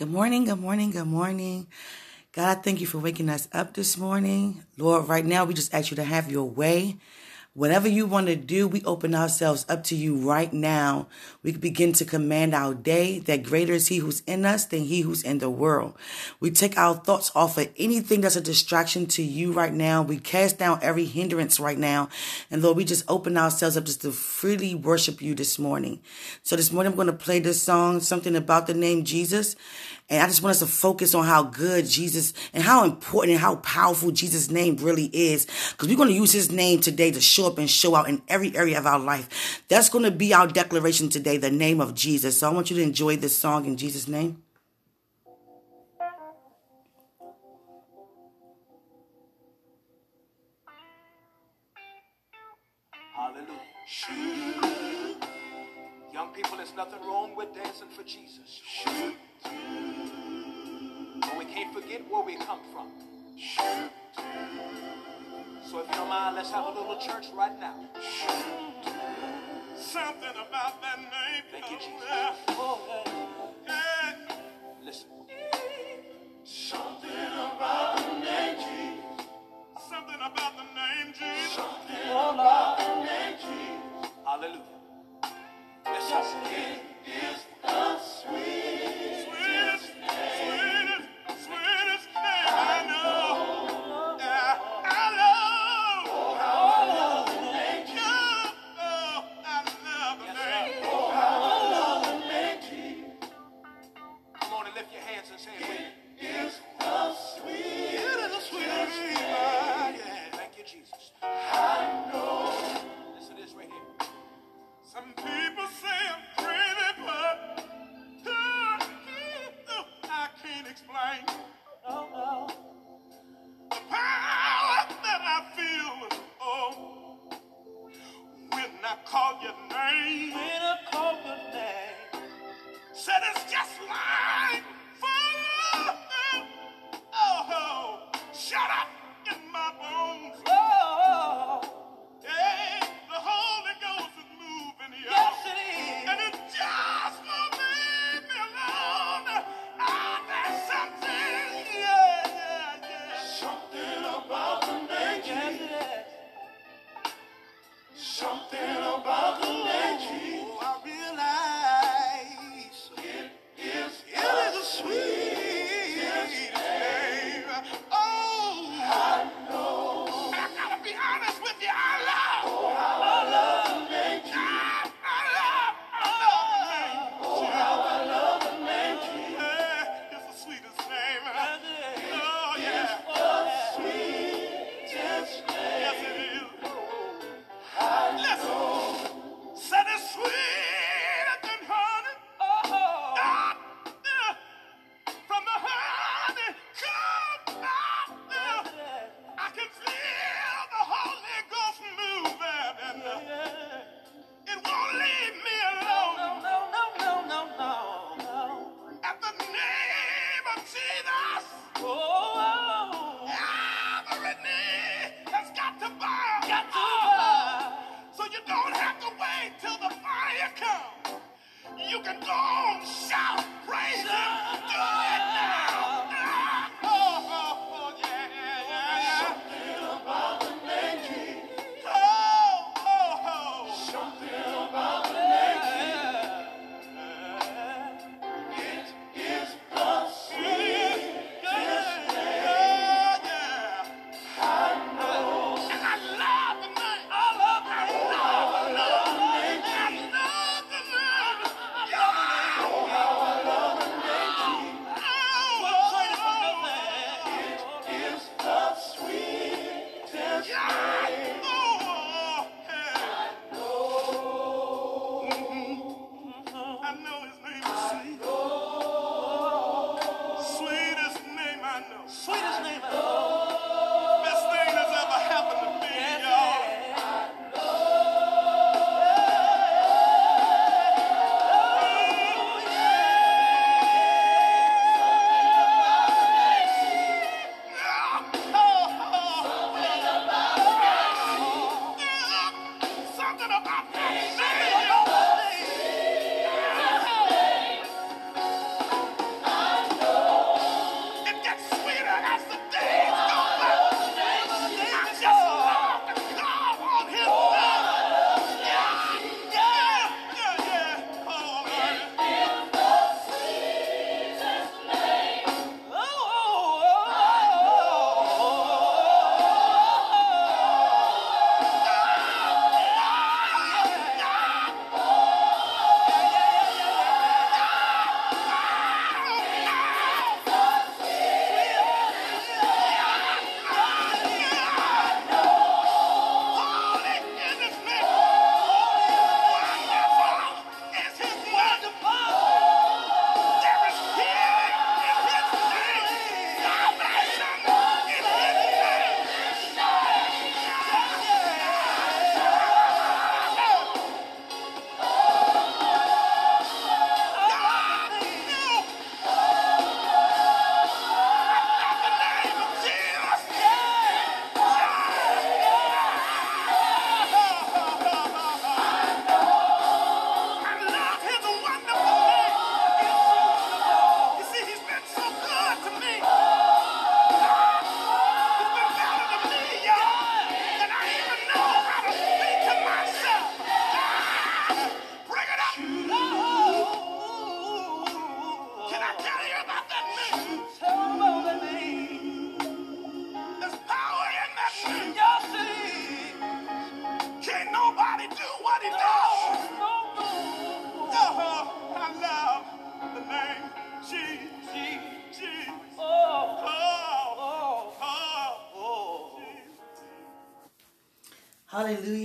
Good morning, good morning, good morning. God, I thank you for waking us up this morning. Lord, right now we just ask you to have your way. Whatever you want to do, we open ourselves up to you right now. We begin to command our day that greater is he who's in us than he who's in the world. We take our thoughts off of anything that's a distraction to you right now. We cast down every hindrance right now. And Lord, we just open ourselves up just to freely worship you this morning. So this morning I'm going to play this song, something about the name Jesus. And I just want us to focus on how good Jesus and how important and how powerful Jesus' name really is. Because we're going to use his name today to show up and show out in every area of our life. That's going to be our declaration today, the name of Jesus. So I want you to enjoy this song in Jesus' name. Hallelujah. There's nothing wrong with dancing for Jesus. But we can't forget where we come from. So if you don't mind, let's have a little church right now. Something about that name. Thank you, Jesus. Yeah. Listen. Something about the name Jesus. Something about the name Jesus. Something about the name Jesus. Hallelujah. Listen. Is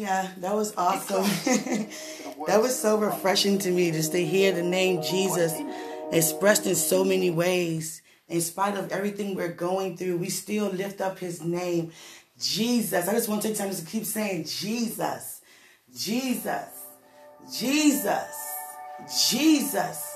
Hallelujah. That was awesome. that was so refreshing to me just to hear the name Jesus expressed in so many ways. In spite of everything we're going through, we still lift up his name. Jesus. I just want to take time to keep saying Jesus. Jesus. Jesus. Jesus.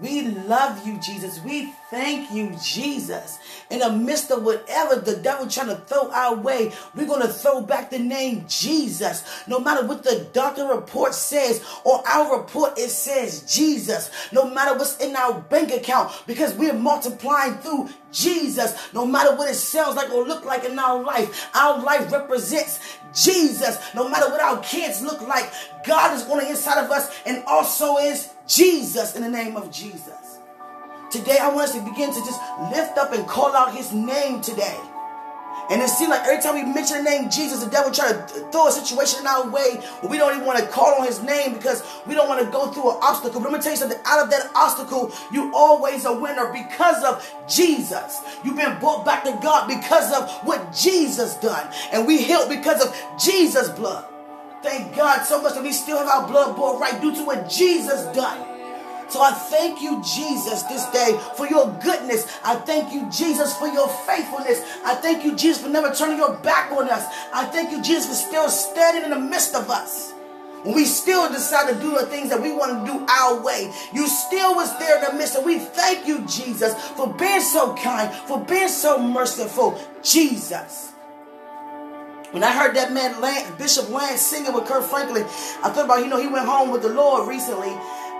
We love you, Jesus. We thank you, Jesus. In the midst of whatever the devil trying to throw our way, we're going to throw back the name Jesus. No matter what the doctor report says, or our report, it says Jesus. No matter what's in our bank account, because we're multiplying through Jesus. No matter what it sounds like or look like in our life, our life represents Jesus. No matter what our kids look like, God is on the inside of us and also is Jesus in the name of Jesus. Today, I want us to begin to just lift up and call out his name today. And it seems like every time we mention the name Jesus, the devil try to throw a situation in our way where we don't even want to call on his name because we don't want to go through an obstacle. But let me tell you something. Out of that obstacle, you always a winner because of Jesus. You've been brought back to God because of what Jesus done. And we healed because of Jesus' blood. Thank God so much that we still have our blood brought right due to what Jesus done. So I thank you, Jesus, this day for your goodness. I thank you, Jesus, for your faithfulness. I thank you, Jesus, for never turning your back on us. I thank you, Jesus, for still standing in the midst of us. When we still decide to do the things that we want to do our way, you still was there in the midst. And we thank you, Jesus, for being so kind, for being so merciful. Jesus. When I heard that man, Bishop Rance, singing with Kirk Franklin, I thought about, you know, he went home with the Lord recently.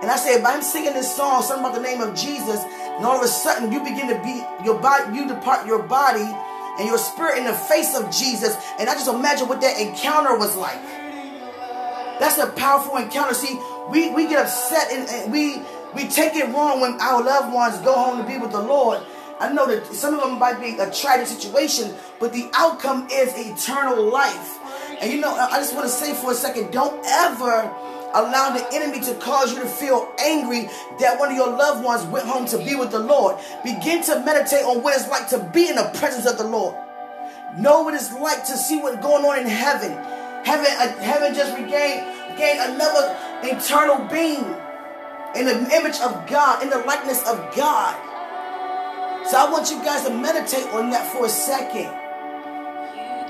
And I said, him singing this song, something about the name of Jesus, and all of a sudden you begin to be your body, you depart your body and your spirit in the face of Jesus. And I just imagine what that encounter was like. That's a powerful encounter. See, we, we get upset and, and we we take it wrong when our loved ones go home to be with the Lord. I know that some of them might be a tragic situation, but the outcome is eternal life. And you know, I just want to say for a second, don't ever allow the enemy to cause you to feel angry that one of your loved ones went home to be with the Lord. Begin to meditate on what it's like to be in the presence of the Lord. Know what it's like to see what's going on in heaven. Heaven, uh, heaven just regained, gained another eternal being in the image of God, in the likeness of God. So I want you guys to meditate on that for a second.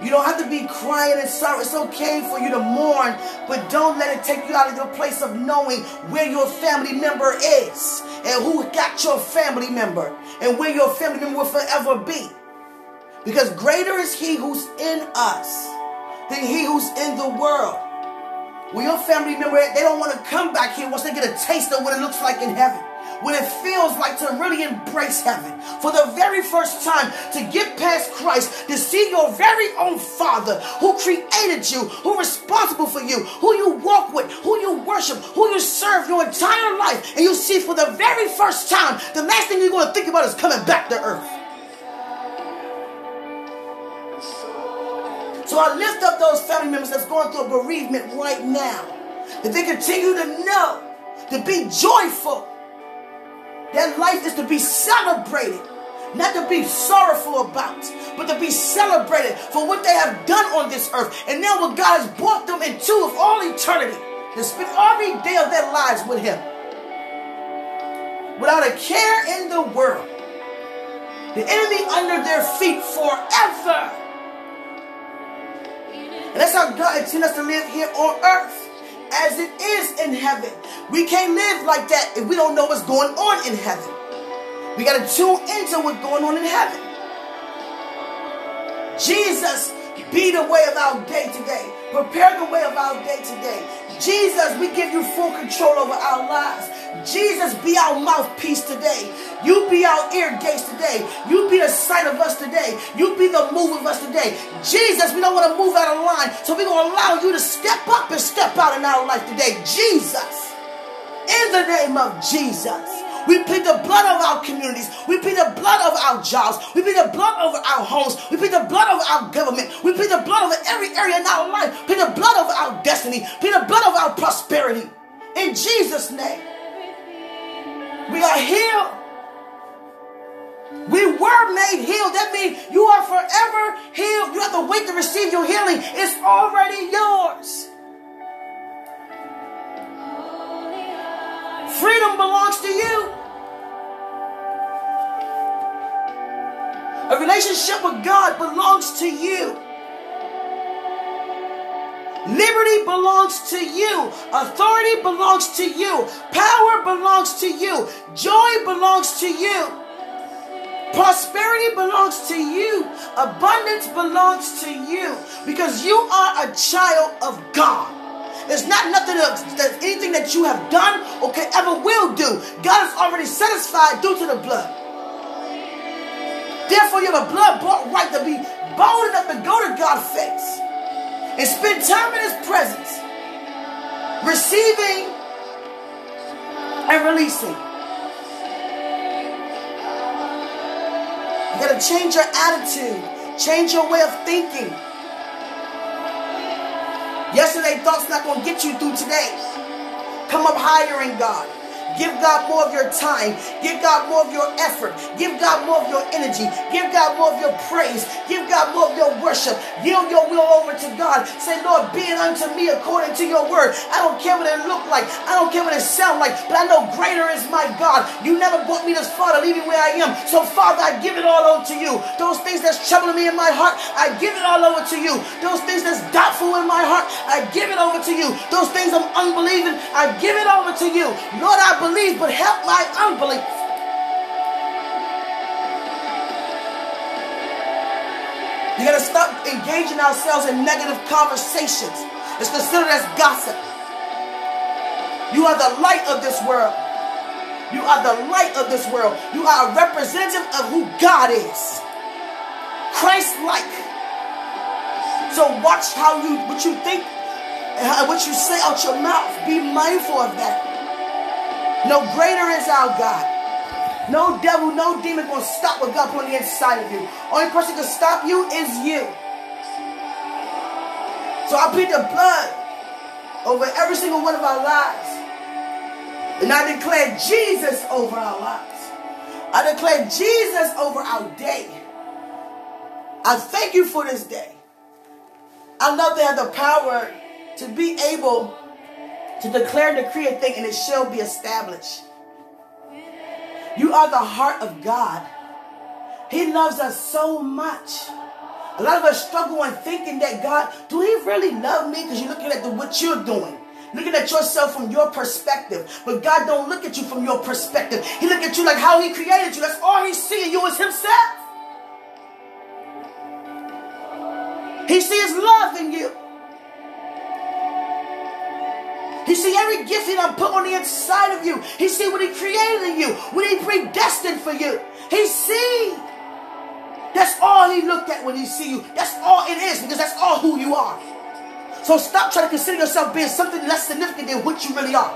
You don't have to be crying and sorry. It's okay for you to mourn, but don't let it take you out of your place of knowing where your family member is and who got your family member and where your family member will forever be. Because greater is he who's in us than he who's in the world. When your family member, they don't want to come back here once they get a taste of what it looks like in heaven what it feels like to really embrace heaven for the very first time, to get past Christ, to see your very own Father who created you, who responsible for you, who you walk with, who you worship, who you serve your entire life, and you see for the very first time, the last thing you're going to think about is coming back to earth. So I lift up those family members that's going through a bereavement right now. That they continue to know, to be joyful, that life is to be celebrated, not to be sorrowful about, but to be celebrated for what they have done on this earth. And now what God has brought them into of all eternity to spend every day of their lives with Him. Without a care in the world. The enemy under their feet forever. And that's how God intends us to live here on earth as it is in heaven. We can't live like that if we don't know what's going on in heaven. We got to tune into what's going on in heaven. Jesus, be the way of our day today. Prepare the way of our day today. Jesus, we give you full control over our lives. Jesus, be our mouthpiece today. You be our ear gates today. You be the sight of us today. You be the move of us today. Jesus, we don't want to move out of line, so we're going to allow you to step up and step out in our life today. Jesus, in the name of Jesus. We plead the blood of our communities. We plead the blood of our jobs. We plead the blood over our homes. We plead the blood of our government. We plead the blood over every area in our life. Plead the blood of our destiny. Plead the blood of our prosperity. In Jesus' name. We are healed. We were made healed. That means you are forever healed. You have to wait to receive your healing. It's already yours. Freedom belongs to you. A relationship with God belongs to you. Liberty belongs to you. Authority belongs to you. Power belongs to you. Joy belongs to you. Prosperity belongs to you. Abundance belongs to you because you are a child of God. There's not nothing else, there's anything that you have done or can ever will do. God is already satisfied due to the blood. Therefore, you have a blood bought right to be bold enough to go to God's face and spend time in His presence, receiving and releasing. You gotta change your attitude, change your way of thinking. Yesterday thoughts not gonna get you through today. Come up higher in God. Give God more of your time. Give God more of your effort. Give God more of your energy. Give God more of your praise. Give God more of your worship. Yield your will over to God. Say, Lord, be it unto me according to your word. I don't care what it look like. I don't care what it sound like, but I know greater is my God. You never brought me this far to leave me where I am. So, Father, I give it all over to you. Those things that's troubling me in my heart, I give it all over to you. Those things that's doubtful in my heart, I give it over to you. Those things I'm unbelieving, I give it over to you. Lord, I believe, but help my unbelief. You gotta stop engaging ourselves in negative conversations. It's considered as gossip. You are the light of this world. You are the light of this world. You are a representative of who God is. Christ-like. So watch how you what you think and what you say out your mouth. Be mindful of that. No greater is our God. No devil, no demon gonna stop what God put on the inside of you. Only person can stop you is you. So I plead the blood over every single one of our lives. And I declare Jesus over our lives. I declare Jesus over our day. I thank you for this day. I love to have the power to be able to declare decree a thing and it shall be established. You are the heart of God. He loves us so much. A lot of us struggle in thinking that God, do he really love me? Because you're looking at the, what you're doing. Looking at yourself from your perspective. But God don't look at you from your perspective. He look at you like how he created you. That's all he's seeing you as himself. He sees love in you. He see every gift he done put on the inside of you. He see what he created in you, what he predestined for you. He see. That's all he looked at when he see you. That's all it is because that's all who you are. So stop trying to consider yourself being something less significant than what you really are.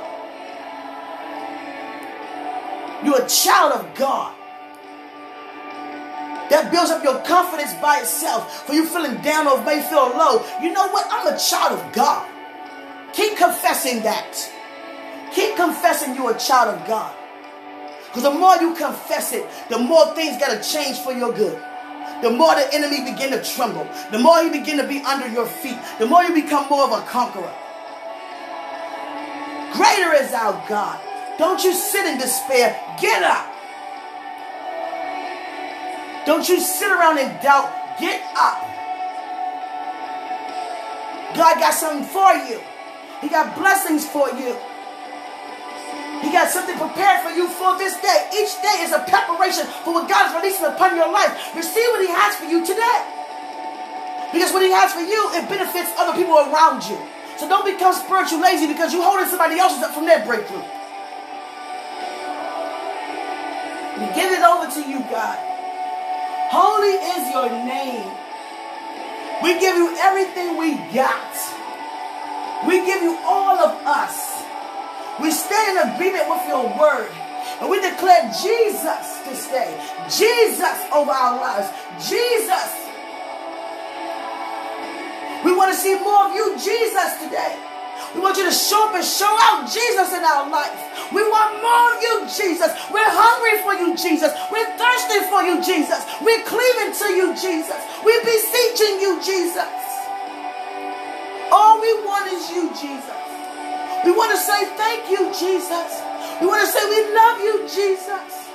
You're a child of God. That builds up your confidence by itself. For you feeling down or may feel low. You know what? I'm a child of God. Keep confessing that. Keep confessing you're a child of God. Because the more you confess it, the more things got to change for your good. The more the enemy begin to tremble. The more he begin to be under your feet. The more you become more of a conqueror. Greater is our God. Don't you sit in despair. Get up. Don't you sit around in doubt. Get up. God got something for you. He got blessings for you. He got something prepared for you for this day. Each day is a preparation for what God is releasing upon your life. Receive what He has for you today. Because what He has for you, it benefits other people around you. So don't become spiritual lazy because you're holding somebody else's up from their breakthrough. We give it over to you, God. Holy is your name. We give you everything we got. We give you all of us. We stand in agreement with your word. And we declare Jesus this day. Jesus over our lives. Jesus. We want to see more of you, Jesus, today. We want you to show up and show out Jesus in our life. We want more of you, Jesus. We're hungry for you, Jesus. We're thirsty for you, Jesus. We're cleaving to you, Jesus. We're beseeching you, Jesus. All we want is you, Jesus. We want to say thank you, Jesus. We want to say we love you, Jesus.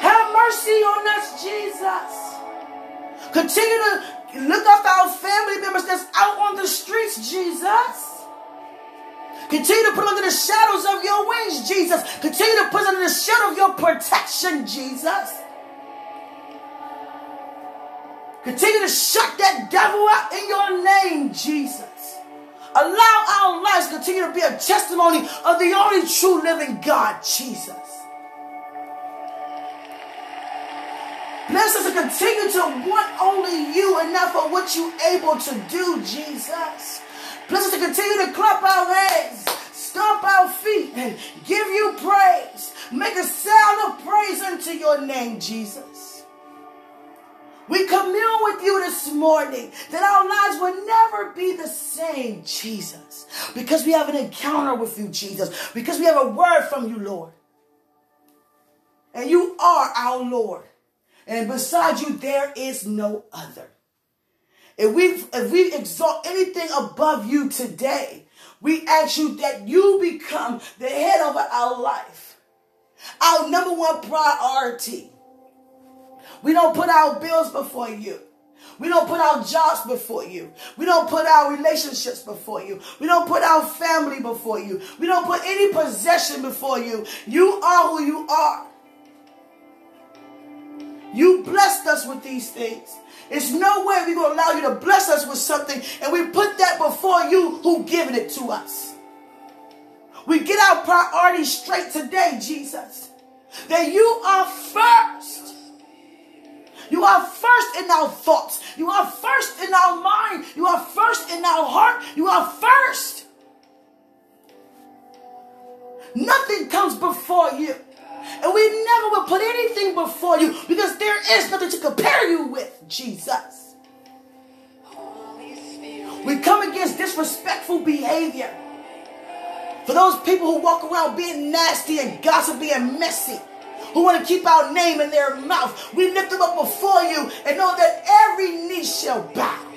Have mercy on us, Jesus. Continue to look after our family members that's out on the streets, Jesus. Continue to put under the shadows of your wings, Jesus. Continue to put under the shadow of your protection, Jesus. Continue to shut that devil out in your name, Jesus. Allow our lives to continue to be a testimony of the only true living God, Jesus. Bless us to continue to want only you and not for what you're able to do, Jesus. Bless us to continue to clap our hands, stomp our feet, and give you praise. Make a sound of praise unto your name, Jesus. We commune with you this morning that our lives will never be the same, Jesus, because we have an encounter with you, Jesus, because we have a word from you, Lord. And you are our Lord. And beside you, there is no other. If we if we exalt anything above you today, we ask you that you become the head over our life. Our number one priority. We don't put our bills before you. We don't put our jobs before you. We don't put our relationships before you. We don't put our family before you. We don't put any possession before you. You are who you are. You blessed us with these things. It's no way we're going to allow you to bless us with something and we put that before you who given it to us. We get our priorities straight today, Jesus. That you are first. In our thoughts. You are first in our mind. You are first in our heart. You are first. Nothing comes before you. And we never will put anything before you because there is nothing to compare you with, Jesus. We come against disrespectful behavior. For those people who walk around being nasty and gossipy and messy, who want to keep our name in their mouth, we lift them up before you and know that every knee shall bow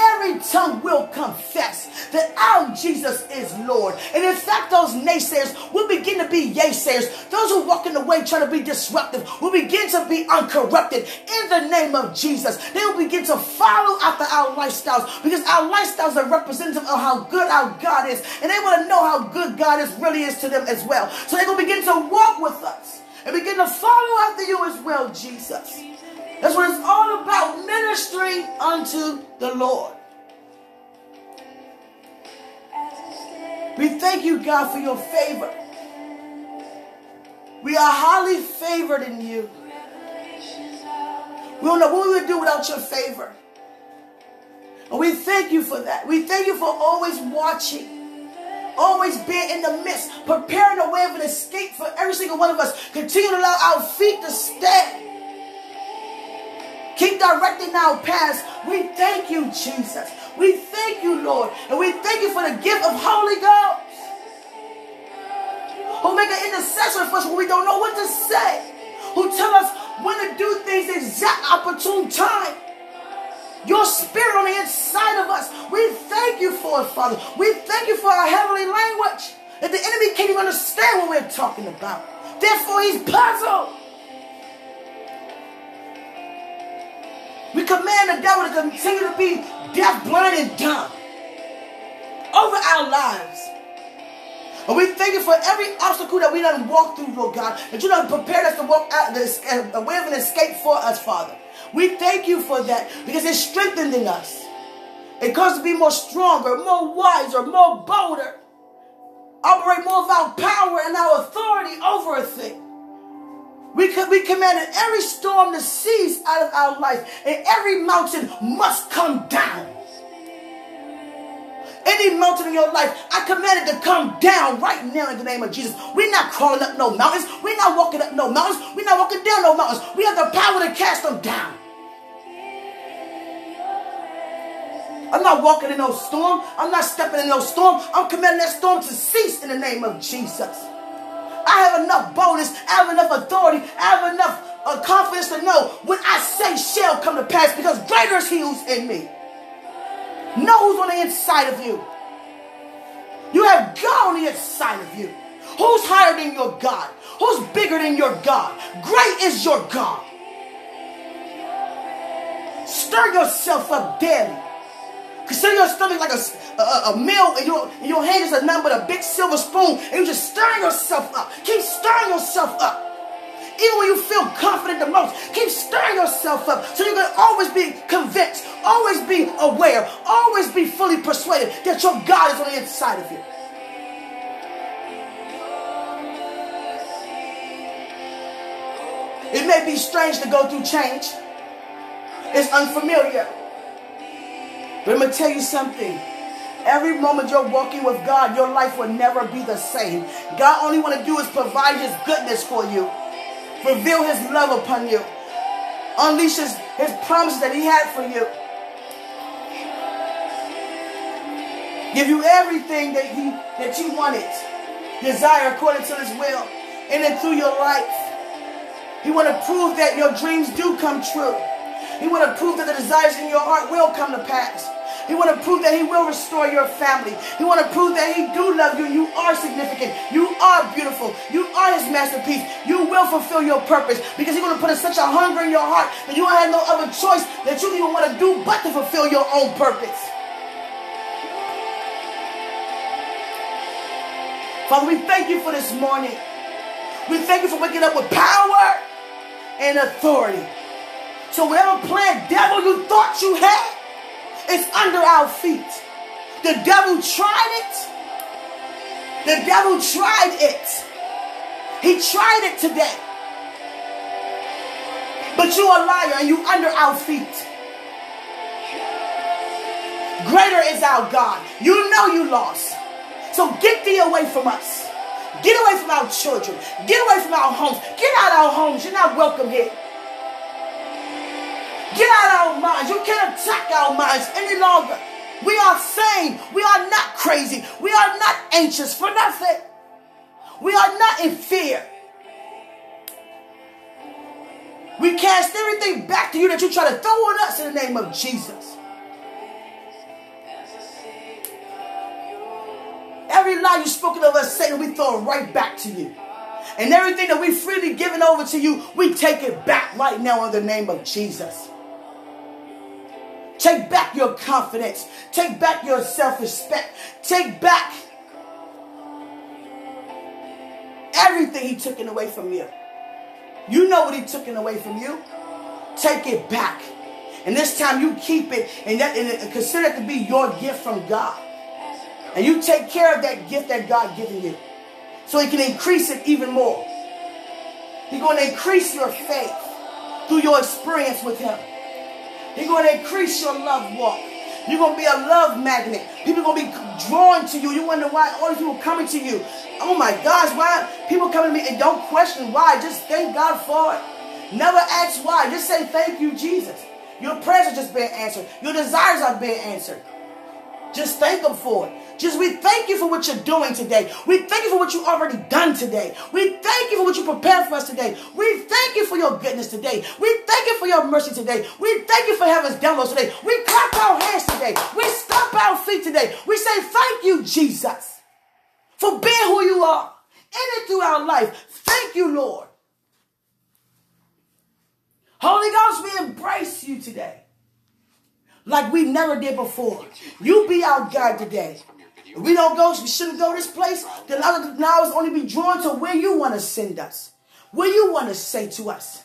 every tongue will confess that our Jesus is Lord. And in fact, those naysayers will begin to be yaysayers. Those who walk in the way trying to be disruptive will begin to be uncorrupted in the name of Jesus. They will begin to follow after our lifestyles because our lifestyles are representative of how good our God is. And they want to know how good God is really is to them as well. So they will begin to walk with us and begin to follow after you as well, Jesus. That's what it's all about ministering unto the Lord. We thank you, God, for your favor. We are highly favored in you. We don't know what we would do without your favor. And we thank you for that. We thank you for always watching, always being in the midst, preparing a way of an escape for every single one of us. Continue to allow our feet to stand Keep directing our paths. We thank you, Jesus. We thank you, Lord. And we thank you for the gift of Holy Ghost. Who make an intercessor for us when we don't know what to say. Who tell us when to do things exact opportune time. Your spirit on the inside of us. We thank you for it, Father. We thank you for our heavenly language that the enemy can't even understand what we're talking about. Therefore, he's puzzled. We command the devil to continue to be deaf, blind, and dumb over our lives. And we thank you for every obstacle that we done walk through, Lord God, that you done prepared us to walk out a way of uh, an escape for us, Father. We thank you for that because it's strengthening us. It us to be more stronger, more wiser, more bolder. Operate more of our power and our authority over a thing. We, could, we commanded every storm to cease out of our life, and every mountain must come down. Any mountain in your life, I command it to come down right now in the name of Jesus. We're not crawling up no mountains. We're not walking up no mountains. We're not walking down no mountains. We have the power to cast them down. I'm not walking in no storm. I'm not stepping in no storm. I'm commanding that storm to cease in the name of Jesus. I have enough boldness. I have enough authority. I have enough uh, confidence to know what I say shall come to pass because greater is he who's in me. Know who's on the inside of you. You have God on the inside of you. Who's higher than your God? Who's bigger than your God? Great is your God. Stir yourself up daily. Consider your stomach like a, a, a meal, and your, and your hand is nothing but a big silver spoon, and you just stirring yourself up. Keep stirring yourself up. Even when you feel confident the most, keep stirring yourself up so you can always be convinced, always be aware, always be fully persuaded that your God is on the inside of you. It may be strange to go through change. It's unfamiliar. But I'm going to tell you something. Every moment you're walking with God, your life will never be the same. God only want to do is provide his goodness for you. Reveal his love upon you. Unleash his, his promises that he had for you. Give you everything that he that you wanted. Desire according to his will. And then through your life. He want to prove that your dreams do come true. He want to prove that the desires in your heart will come to pass. He want to prove that he will restore your family. He want to prove that he do love you. You are significant. You are beautiful. You are his masterpiece. You will fulfill your purpose because he's going to put such a hunger in your heart that you have no other choice that you even want to do but to fulfill your own purpose. Father, we thank you for this morning. We thank you for waking up with power and authority. So whatever plan devil you thought you had is under our feet. The devil tried it. The devil tried it. He tried it today. But you a liar and you under our feet. Greater is our God. You know you lost. So get thee away from us. Get away from our children. Get away from our homes. Get out our homes. You're not welcome here. Get out of our minds. You can't attack our minds any longer. We are sane. We are not crazy. We are not anxious for nothing. We are not in fear. We cast everything back to you that you try to throw on us in the name of Jesus. Every lie you've spoken of us, Satan, we throw it right back to you. And everything that we freely given over to you, we take it back right now in the name of Jesus. Take back your confidence. Take back your self respect. Take back everything he took away from you. You know what he took away from you. Take it back. And this time you keep it and, that, and consider it to be your gift from God. And you take care of that gift that God given you. So he can increase it even more. He's going to increase your faith through your experience with him. He's going to increase your love walk. You're going to be a love magnet. People are going to be drawn to you. You wonder why all these people are coming to you. Oh my gosh, why people coming to me and don't question why. Just thank God for it. Never ask why. Just say thank you, Jesus. Your prayers are just being answered. Your desires are being answered. Just thank Him for it. Just we thank you for what you're doing today. We thank you for what you already done today. We thank you for what you prepared for us today. We thank you for your goodness today. We thank you for your mercy today. We thank you for heaven's downloads today. We clap our hands today. We stomp our feet today. We say thank you, Jesus, for being who you are in and through our life. Thank you, Lord. Holy Ghost, we embrace you today like we never did before. You be our God today. If we don't go, we shouldn't go this place, then other knowledge only be drawn to where you want to send us, where you want to say to us,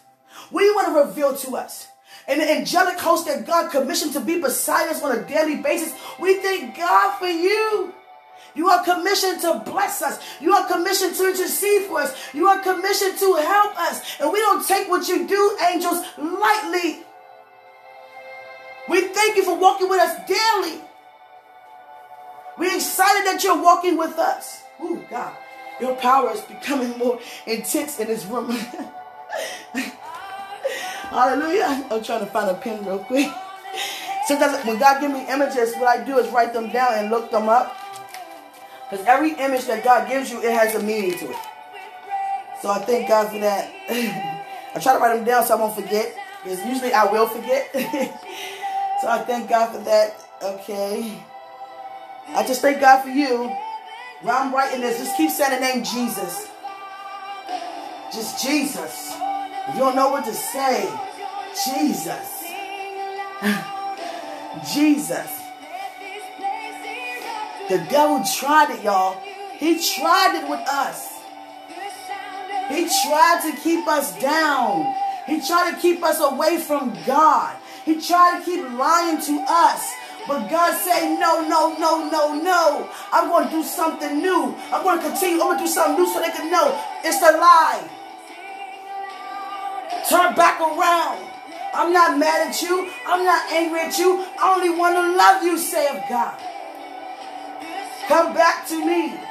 where you want to reveal to us. And the angelic host that God commissioned to be beside us on a daily basis, we thank God for you. You are commissioned to bless us. You are commissioned to intercede for us. You are commissioned to help us. And we don't take what you do, angels, lightly. We thank you for walking with us daily. We're excited that you're walking with us. Ooh, God, your power is becoming more intense in this room. Hallelujah. I'm trying to find a pen real quick. Sometimes when God give me images, what I do is write them down and look them up. Because every image that God gives you, it has a meaning to it. So I thank God for that. I try to write them down so I won't forget. Because usually I will forget. so I thank God for that. Okay. I just thank God for you. While I'm writing this, just keep saying the name Jesus. Just Jesus. If you don't know what to say, Jesus. Jesus. The devil tried it, y'all. He tried it with us. He tried to keep us down. He tried to keep us away from God. He tried to keep lying to us. But God said, no, no, no, no, no. I'm going to do something new. I'm going to continue. I'm going to do something new so they can know it's a lie. Turn back around. I'm not mad at you. I'm not angry at you. I only want to love you, say of God. Come back to me.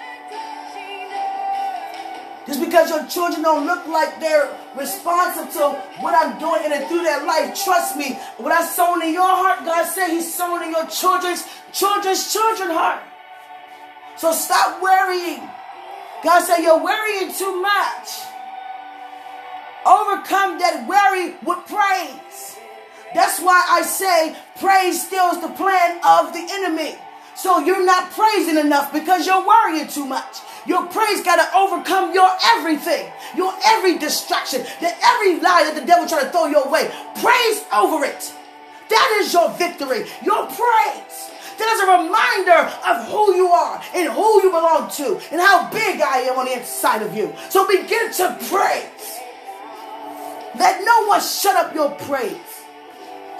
Just because your children don't look like they're responsive to what I'm doing in and through their life, trust me, what I sown in your heart, God said He's sown in your children's children's children heart. So stop worrying. God said you're worrying too much. Overcome that worry with praise. That's why I say praise steals the plan of the enemy. So you're not praising enough because you're worrying too much. Your praise got to overcome your everything, your every distraction, the every lie that the devil try to throw your way. Praise over it. That is your victory, your praise. That is a reminder of who you are and who you belong to and how big I am on the inside of you. So begin to praise. Let no one shut up your praise.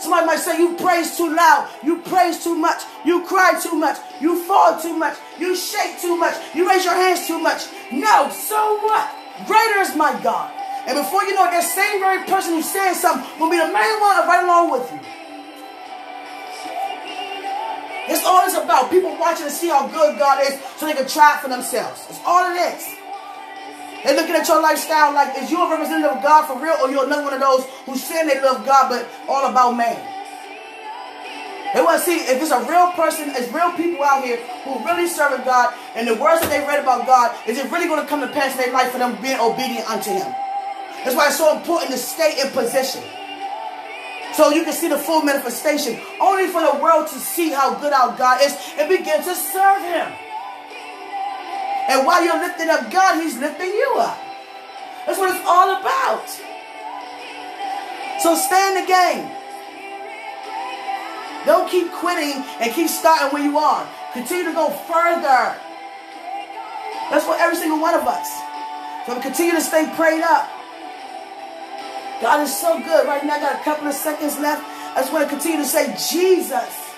Somebody might say you praise too loud, you praise too much, you cry too much, you fall too much, you shake too much, you raise your hands too much. No, so what? Greater is my God. And before you know it, that same very person who's saying something will be the main one right along with you. It's all it's about. People watching to see how good God is so they can try for themselves. It's all it is. They're looking at your lifestyle like, is you a representative of God for real, or you're another one of those who say they love God, but all about man? They want to see if it's a real person, it's real people out here who really serve God, and the words that they read about God, is it really going to come to pass in their life for them being obedient unto Him? That's why it's so important to stay in position. So you can see the full manifestation, only for the world to see how good our God is and begin to serve Him. And while you're lifting up God, He's lifting you up. That's what it's all about. So stay in the game. Don't keep quitting and keep starting where you are. Continue to go further. That's for every single one of us. So continue to stay prayed up. God is so good. Right now, I got a couple of seconds left. I just want to continue to say Jesus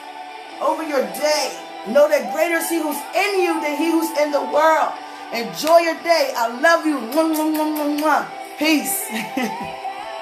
over your day. Know that greater is He who's in you than He who's in the world. Enjoy your day. I love you. Peace.